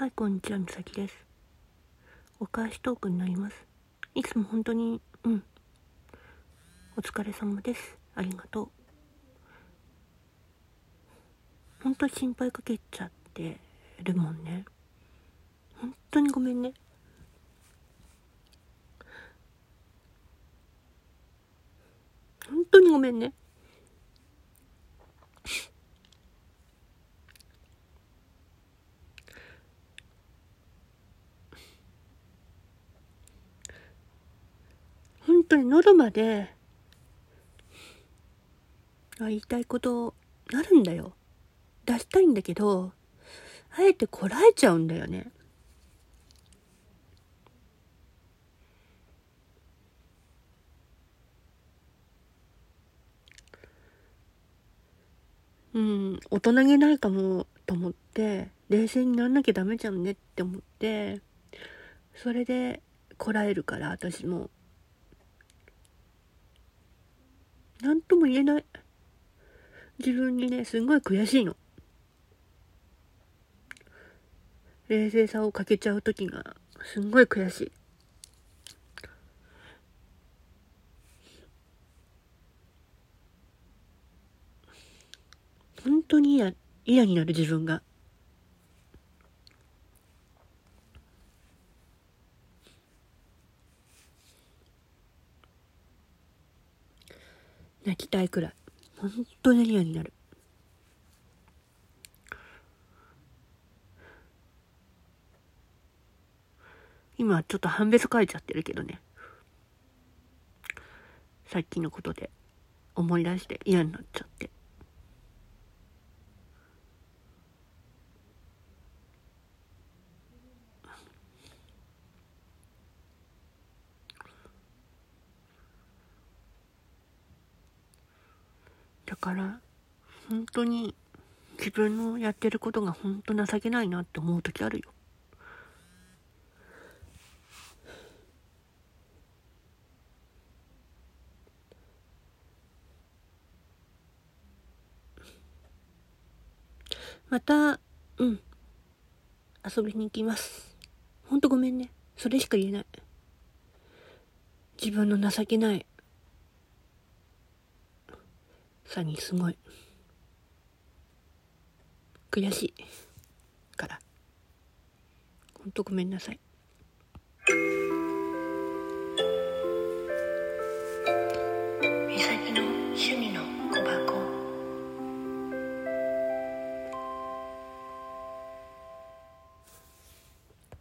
はい、こんにちは、みさきです。お返しトークになります。いつも本当に、うん。お疲れ様です。ありがとう。本当に心配かけちゃってるもんね。本当にごめんね。本当にごめんね。当に喉まで、言いたいことあるんだよ。出したいんだけど、あえてこらえちゃうんだよね。うん、大人げないかもと思って、冷静になんなきゃダメじゃんねって思って、それでこらえるから、私も。なんとも言えない。自分にね、すんごい悔しいの。冷静さを欠けちゃう時が、すんごい悔しい。本当に嫌、嫌になる自分が。泣きたいくらい。本当に嫌になる。今ちょっと半別書いちゃってるけどね。さっきのことで思い出して嫌になっちゃって。だから、本当に自分のやってることが本当情けないなって思う時あるよ。また、うん。遊びに行きます。ほんとごめんね。それしか言えない。自分の情けないさにすごい。悔しい。から。ほんとごめんなさい。